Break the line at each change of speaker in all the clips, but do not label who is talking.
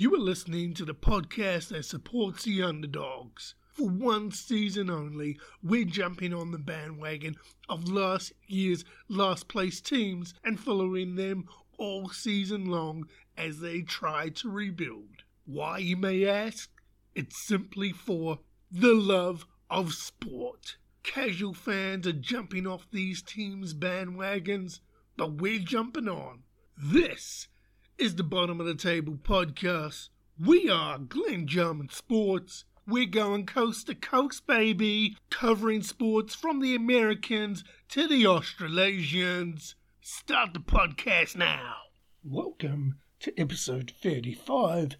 You are listening to the podcast that supports the underdogs. For one season only, we're jumping on the bandwagon of last year's last place teams and following them all season long as they try to rebuild. Why, you may ask? It's simply for the love of sport. Casual fans are jumping off these teams' bandwagons, but we're jumping on. This is the Bottom of the Table podcast. We are Glenn Jarman Sports. We're going coast to coast, baby, covering sports from the Americans to the Australasians. Start the podcast now. Welcome to episode 35.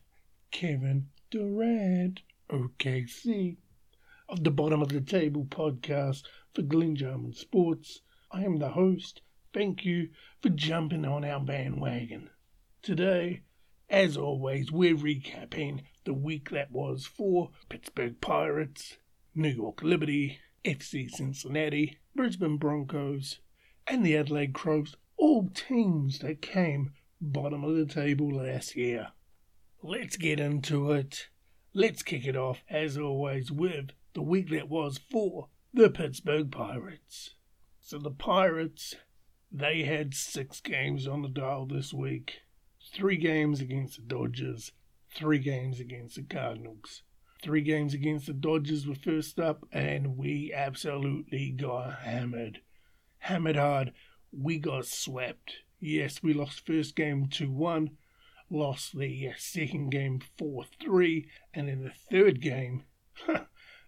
Kevin Durant, OKC, of the Bottom of the Table podcast for Glenn Jarman Sports. I am the host. Thank you for jumping on our bandwagon. Today, as always, we're recapping the week that was for Pittsburgh Pirates, New York Liberty, FC Cincinnati, Brisbane Broncos, and the Adelaide Crows, all teams that came bottom of the table last year. Let's get into it. Let's kick it off, as always, with the week that was for the Pittsburgh Pirates. So the Pirates, they had six games on the dial this week three games against the Dodgers, three games against the Cardinals. Three games against the Dodgers were first up, and we absolutely got hammered. Hammered hard. We got swept. Yes, we lost first game 2 1, lost the uh, second game 4 3, and in the third game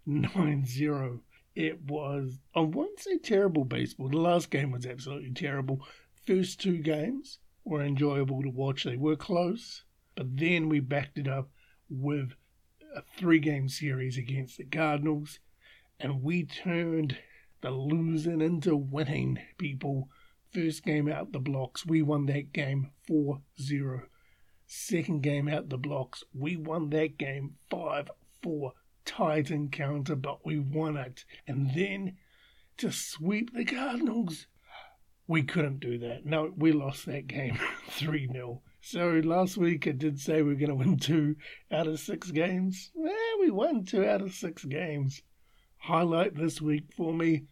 9 0. It was, I won't say terrible baseball. The last game was absolutely terrible. First two games, were enjoyable to watch. They were close, but then we backed it up with a three game series against the Cardinals, and we turned the losing into winning, people. First game out the blocks, we won that game 4 0. Second game out the blocks, we won that game 5 4. Tied encounter, but we won it. And then to sweep the Cardinals, we couldn't do that. No, we lost that game 3 0. So last week I did say we are going to win two out of six games. Well, we won two out of six games. Highlight this week for me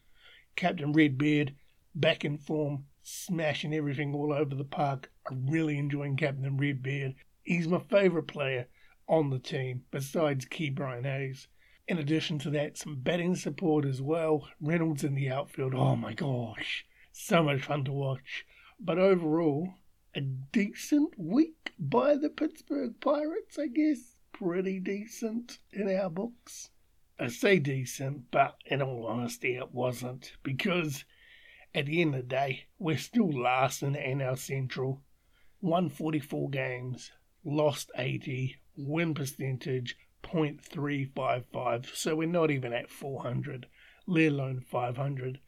Captain Redbeard back in form, smashing everything all over the park. I'm really enjoying Captain Redbeard. He's my favourite player on the team, besides Ke'Bryan Hayes. In addition to that, some batting support as well. Reynolds in the outfield. Oh my gosh so much fun to watch. But overall, a decent week by the Pittsburgh Pirates, I guess. Pretty decent in our books. I say decent, but in all honesty, it wasn't. Because at the end of the day, we're still last in the NL Central. 144 games, lost 80, win percentage 0.355, so we're not even at 400, let alone 500.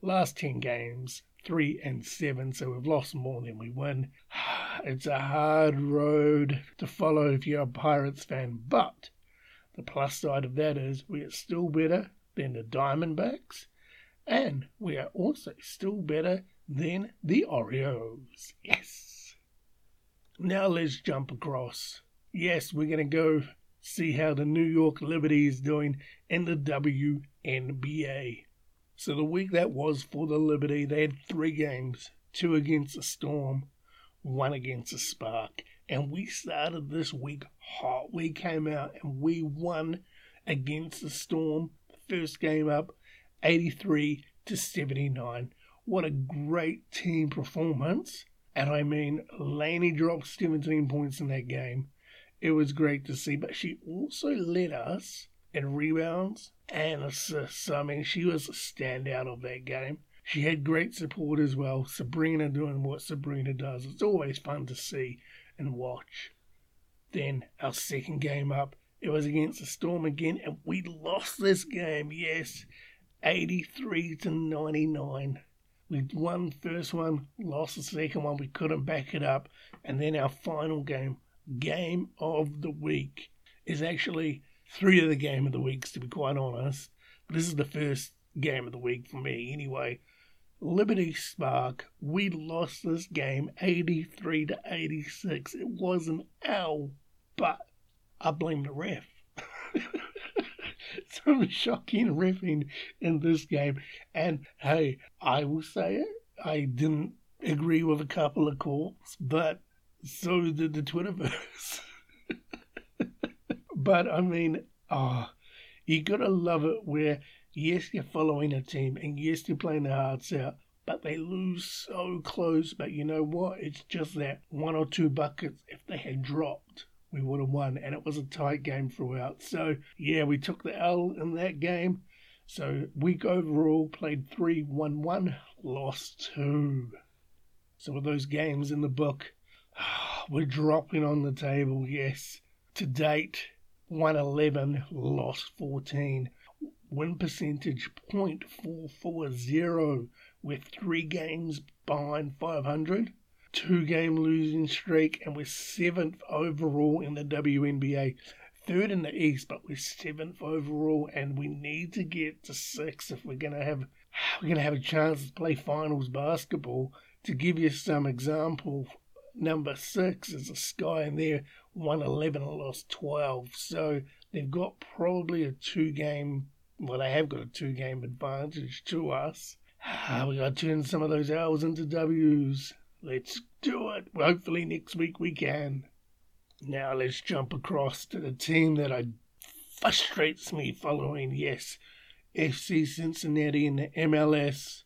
Last 10 games, 3 and 7, so we've lost more than we win. It's a hard road to follow if you're a Pirates fan, but the plus side of that is we are still better than the Diamondbacks, and we are also still better than the Orioles. Yes. Now let's jump across. Yes, we're going to go see how the New York Liberty is doing in the WNBA. So the week that was for the Liberty, they had three games two against the Storm, one against the Spark. And we started this week hot. We came out and we won against the Storm. First game up, 83 to 79. What a great team performance. And I mean, Laney dropped 17 points in that game. It was great to see, but she also led us in rebounds and assists. I mean, she was a standout of that game. She had great support as well. Sabrina doing what Sabrina does. It's always fun to see and watch. Then our second game up, it was against the Storm again, and we lost this game. Yes, 83 to 99. We won first one, lost the second one. We couldn't back it up, and then our final game, game of the week, is actually three of the game of the weeks, to be quite honest. But this is the first game of the week for me, anyway. Liberty Spark, we lost this game 83 to 86. It was an our but I blame the ref. Some shocking refing in this game. And hey, I will say it, I didn't agree with a couple of calls, but so did the Twitterverse. but I mean, ah, oh, you gotta love it where yes, you're following a team and yes, you're playing their hearts out, but they lose so close. But you know what? It's just that one or two buckets. If they had dropped, we would have won, and it was a tight game throughout. So yeah, we took the L in that game. So week overall played three, one, one, lost two. So with those games in the book, we're dropping on the table. Yes, to date, 111, lost 14 win percentage 0.440 with three games behind 500, two game losing streak, and we're seventh overall in the WNBA. Third in the East, but we're seventh overall, and we need to get to six if we're gonna have we're gonna have a chance to play finals basketball. To give you some example, number six is a Sky, they're 111 and lost 12, so they've got probably a two game well, they have got a two game advantage to us. Ah, we got to turn some of those L's into W's. Let's do it. Hopefully, next week we can. Now, let's jump across to the team that I, frustrates me following. Yes, FC Cincinnati in the MLS.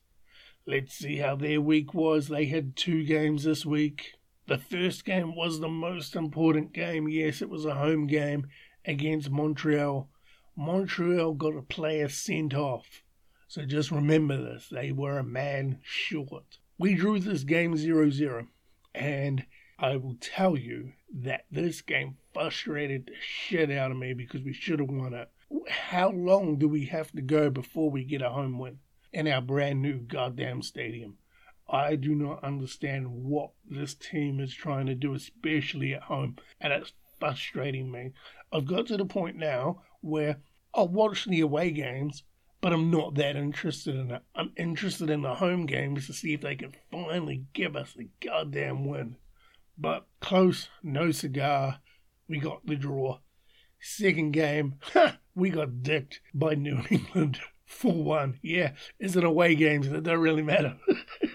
Let's see how their week was. They had two games this week. The first game was the most important game. Yes, it was a home game against Montreal. Montreal got a player sent off. So just remember this they were a man short. We drew this game 0 0, and I will tell you that this game frustrated the shit out of me because we should have won it. How long do we have to go before we get a home win in our brand new goddamn stadium? I do not understand what this team is trying to do, especially at home, and it's frustrating me. I've got to the point now where I'll watch the away games, but I'm not that interested in it. I'm interested in the home games to see if they can finally give us a goddamn win. But close, no cigar. We got the draw. Second game, we got dicked by New England 4 1. Yeah, it's an away games that don't really matter.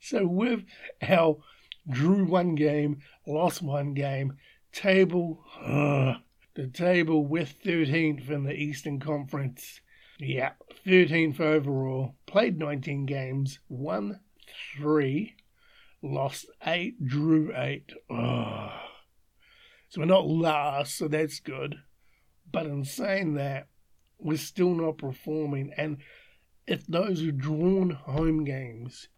so, with our drew one game, lost one game, table, uh, the table with 13th in the Eastern Conference. Yeah, 13th overall. Played 19 games, won 3, lost 8, drew 8. Oh. So we're not last, so that's good. But in saying that, we're still not performing. And if those who drawn home games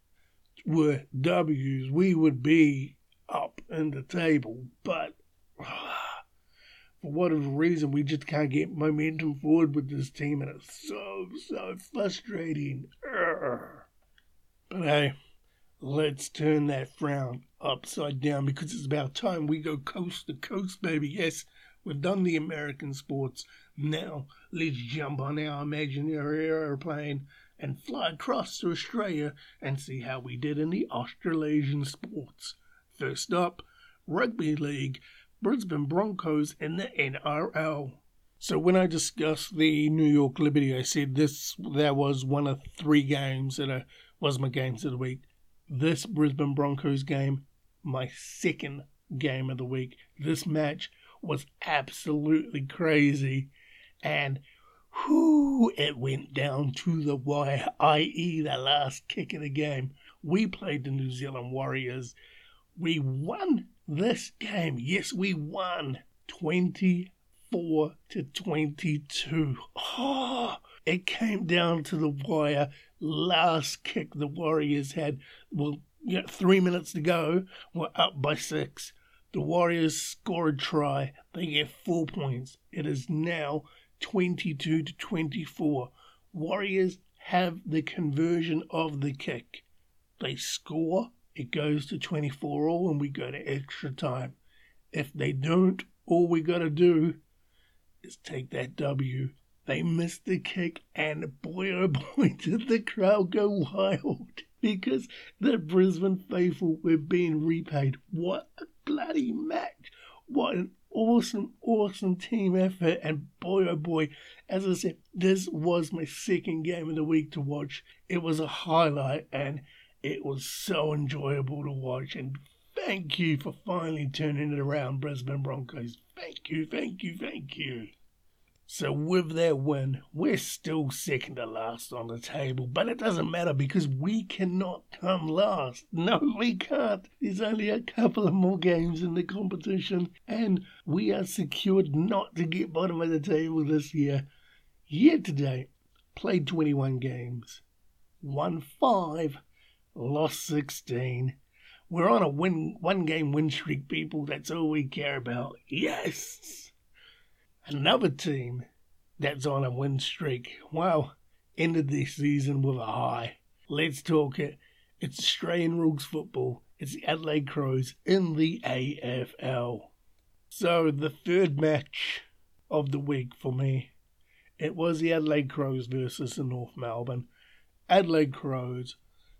were W's, we would be up in the table. But. For whatever reason, we just can't get momentum forward with this team, and it's so, so frustrating. But hey, let's turn that frown upside down because it's about time we go coast to coast, baby. Yes, we've done the American sports. Now, let's jump on our imaginary airplane and fly across to Australia and see how we did in the Australasian sports. First up, Rugby League. Brisbane Broncos in the NRL. So when I discussed the New York Liberty, I said this that was one of three games that was my games of the week. This Brisbane Broncos game, my second game of the week. This match was absolutely crazy, and whoo, it went down to the wire, i.e., the last kick of the game. We played the New Zealand Warriors. We won this game, yes, we won 24 to 22. Oh, it came down to the wire. Last kick the Warriors had, well, you know, three minutes to go. We're up by six. The Warriors score a try. They get four points. It is now 22 to 24. Warriors have the conversion of the kick. They score it goes to 24 all and we go to extra time. If they don't, all we got to do is take that W. They missed the kick, and boy oh boy, did the crowd go wild because the Brisbane faithful were being repaid. What a bloody match! what an awesome, awesome team effort. And boy, oh boy, as I said, this was my second game of the week to watch. It was a highlight and it was so enjoyable to watch. And thank you for finally turning it around, Brisbane Broncos. Thank you, thank you, thank you. So with that win, we're still second to last on the table, but it doesn't matter because we cannot come last. No, we can't. There's only a couple of more games in the competition, and we are secured not to get bottom of the table this year. Year to date, played 21 games, won 5, lost 16. We're on a win one game win streak, people. That's all we care about. Yes! Another team that's on a win streak, well, ended this season with a high. Let's talk it. It's Australian Rules football. It's the Adelaide Crows in the AFL. So, the third match of the week for me, it was the Adelaide Crows versus the North Melbourne. Adelaide Crows,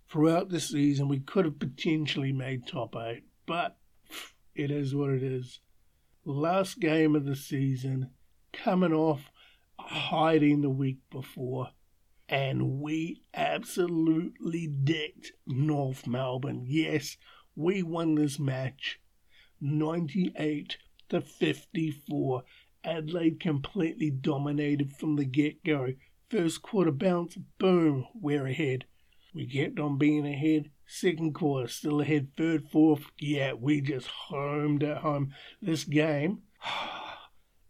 throughout the season, we could have potentially made top eight, but it is what it is last game of the season, coming off hiding the week before. And we absolutely dicked North Melbourne. Yes, we won this match 98 to 54. Adelaide completely dominated from the get go. First quarter bounce, boom, we're ahead. We kept on being ahead. Second quarter, still ahead. Third, fourth, yeah, we just homed at home. This game,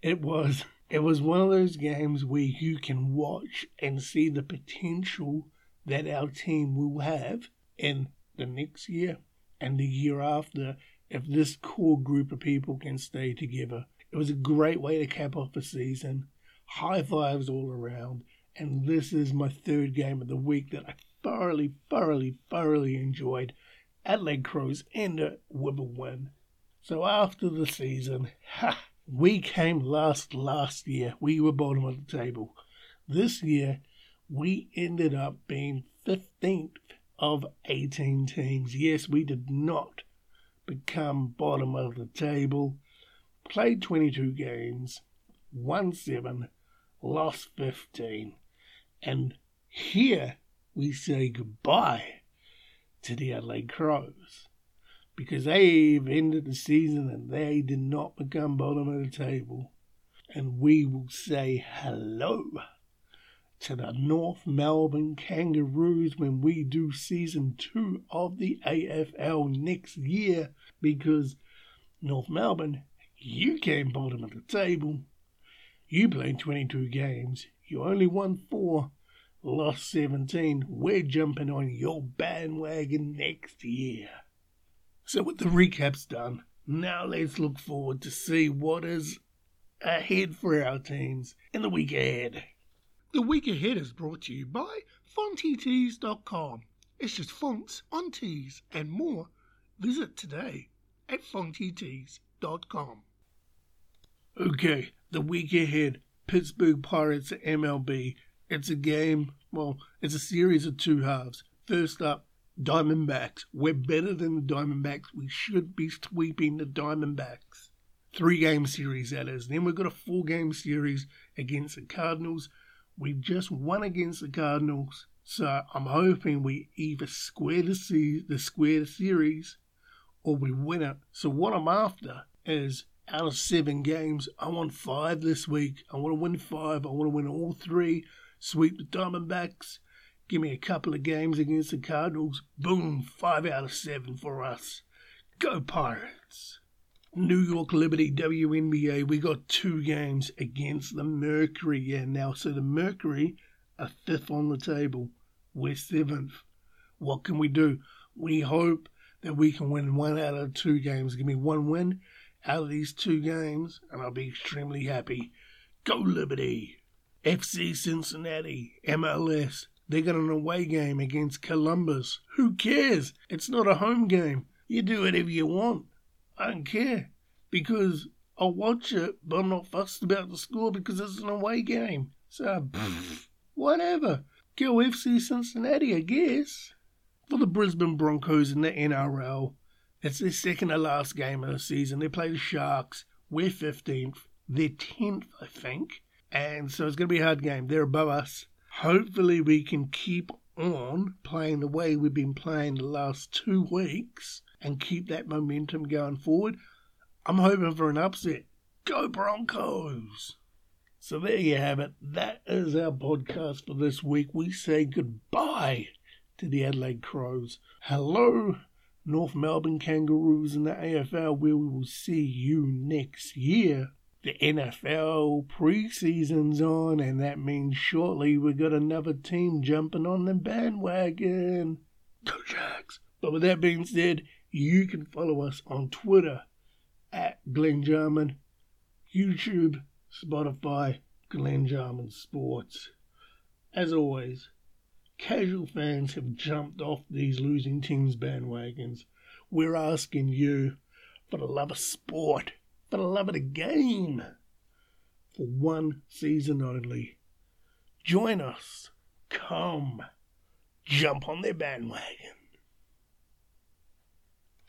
it was it was one of those games where you can watch and see the potential that our team will have in the next year and the year after if this core group of people can stay together. It was a great way to cap off the season. High fives all around. And this is my third game of the week that I thoroughly, thoroughly, thoroughly enjoyed. Adelaide Crows with a win. So after the season, ha, we came last last year. We were bottom of the table. This year, we ended up being 15th of 18 teams. Yes, we did not become bottom of the table. Played 22 games, won 7, lost 15. And here we say goodbye to the Adelaide Crows because they've ended the season and they did not become bottom of the table. And we will say hello to the North Melbourne Kangaroos when we do season two of the AFL next year because North Melbourne, you came bottom of the table. You played 22 games. You only won four lost 17. We're jumping on your bandwagon next year. So, with the recaps done, now let's look forward to see what is ahead for our teams in the week ahead.
The week ahead is brought to you by FontyTees.com. It's just fonts on tees and more. Visit today at FontyTees.com.
Okay, the week ahead, Pittsburgh Pirates at MLB it's a game, well, it's a series of two halves. First up, Diamondbacks. We're better than the Diamondbacks. We should be sweeping the Diamondbacks. Three game series, that is. Then we've got a four game series against the Cardinals. We've just won against the Cardinals. So I'm hoping we either square the, se- the square series or we win it. So what I'm after is out of seven games, I want five this week. I want to win five. I want to win all three sweep the Diamondbacks, give me a couple of games against the Cardinals. Boom, five out of seven for us. Go Pirates! New York Liberty WNBA, we got two games against the Mercury. Yeah, now, so the Mercury are fifth on the table. We're seventh. What can we do? We hope that we can win one out of two games. Give me one win out of these two games, and I'll be extremely happy. Go Liberty! FC Cincinnati, MLS. They got an away game against Columbus. Who cares? It's not a home game. You do whatever you want. I don't care. Because I'll watch it, but I'm not fussed about the score because it's an away game. So, whatever. Go FC Cincinnati, I guess. For the Brisbane Broncos in the NRL, it's their second to last game of the season. They play the Sharks. We're 15th. They're 10th, I think. And so it's going to be a hard game. They're above us. Hopefully, we can keep on playing the way we've been playing the last two weeks and keep that momentum going forward. I'm hoping for an upset. Go Broncos! So there you have it. That is our podcast for this week. We say goodbye to the Adelaide Crows. Hello, North Melbourne Kangaroos in the AFL, where we will see you next year. The NFL preseason's on, and that means shortly we've got another team jumping on the bandwagon. Go Jags! But with that being said, you can follow us on Twitter at Glenn Jarman, YouTube, Spotify, Glenn Jarman Sports. As always, casual fans have jumped off these losing teams' bandwagons. We're asking you, for the love of sport, for the love it again for one season only, join us. Come, jump on their bandwagon.